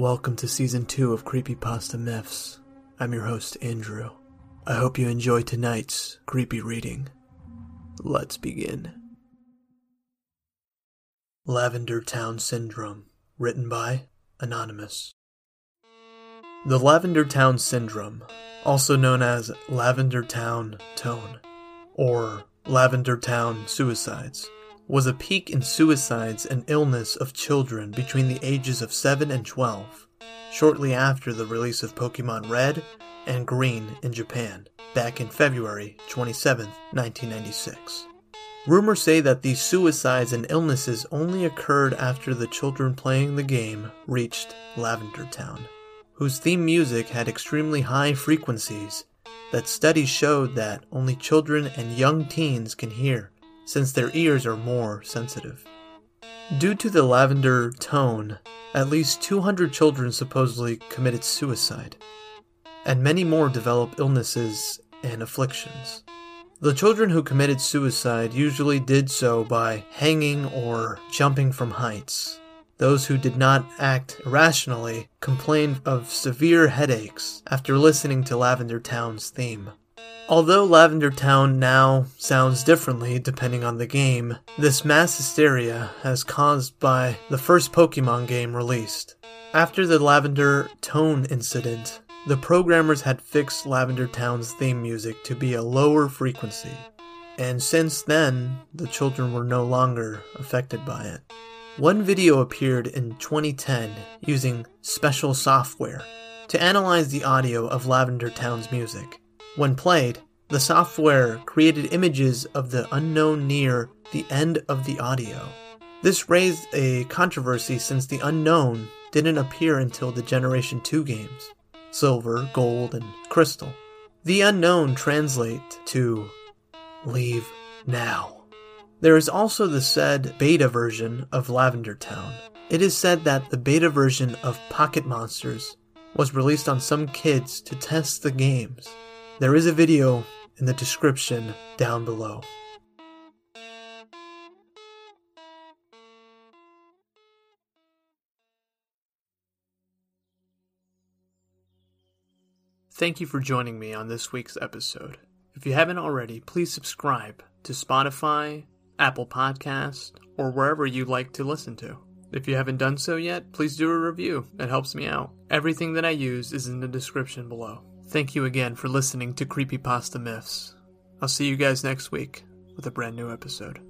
Welcome to season 2 of Creepypasta Myths. I'm your host, Andrew. I hope you enjoy tonight's creepy reading. Let's begin. Lavender Town Syndrome, written by Anonymous. The Lavender Town Syndrome, also known as Lavender Town Tone, or Lavender Town Suicides, was a peak in suicides and illness of children between the ages of 7 and 12, shortly after the release of Pokemon Red and Green in Japan, back in February 27, 1996. Rumors say that these suicides and illnesses only occurred after the children playing the game reached Lavender Town, whose theme music had extremely high frequencies that studies showed that only children and young teens can hear since their ears are more sensitive. Due to the lavender tone, at least 200 children supposedly committed suicide, and many more developed illnesses and afflictions. The children who committed suicide usually did so by hanging or jumping from heights. Those who did not act irrationally complained of severe headaches after listening to Lavender Town's theme. Although Lavender Town now sounds differently depending on the game, this mass hysteria has caused by the first Pokemon game released. After the Lavender Tone incident, the programmers had fixed Lavender Town's theme music to be a lower frequency, and since then, the children were no longer affected by it. One video appeared in 2010 using special software to analyze the audio of Lavender Town's music. When played, the software created images of the Unown near the end of the audio. This raised a controversy since the Unown didn't appear until the Generation 2 games Silver, Gold, and Crystal. The Unown translate to leave now. There is also the said beta version of Lavender Town. It is said that the beta version of Pocket Monsters was released on some kids to test the games. There is a video in the description down below. Thank you for joining me on this week's episode. If you haven't already, please subscribe to Spotify, Apple Podcast, or wherever you like to listen to. If you haven't done so yet, please do a review. It helps me out. Everything that I use is in the description below. Thank you again for listening to Creepypasta Myths. I'll see you guys next week with a brand new episode.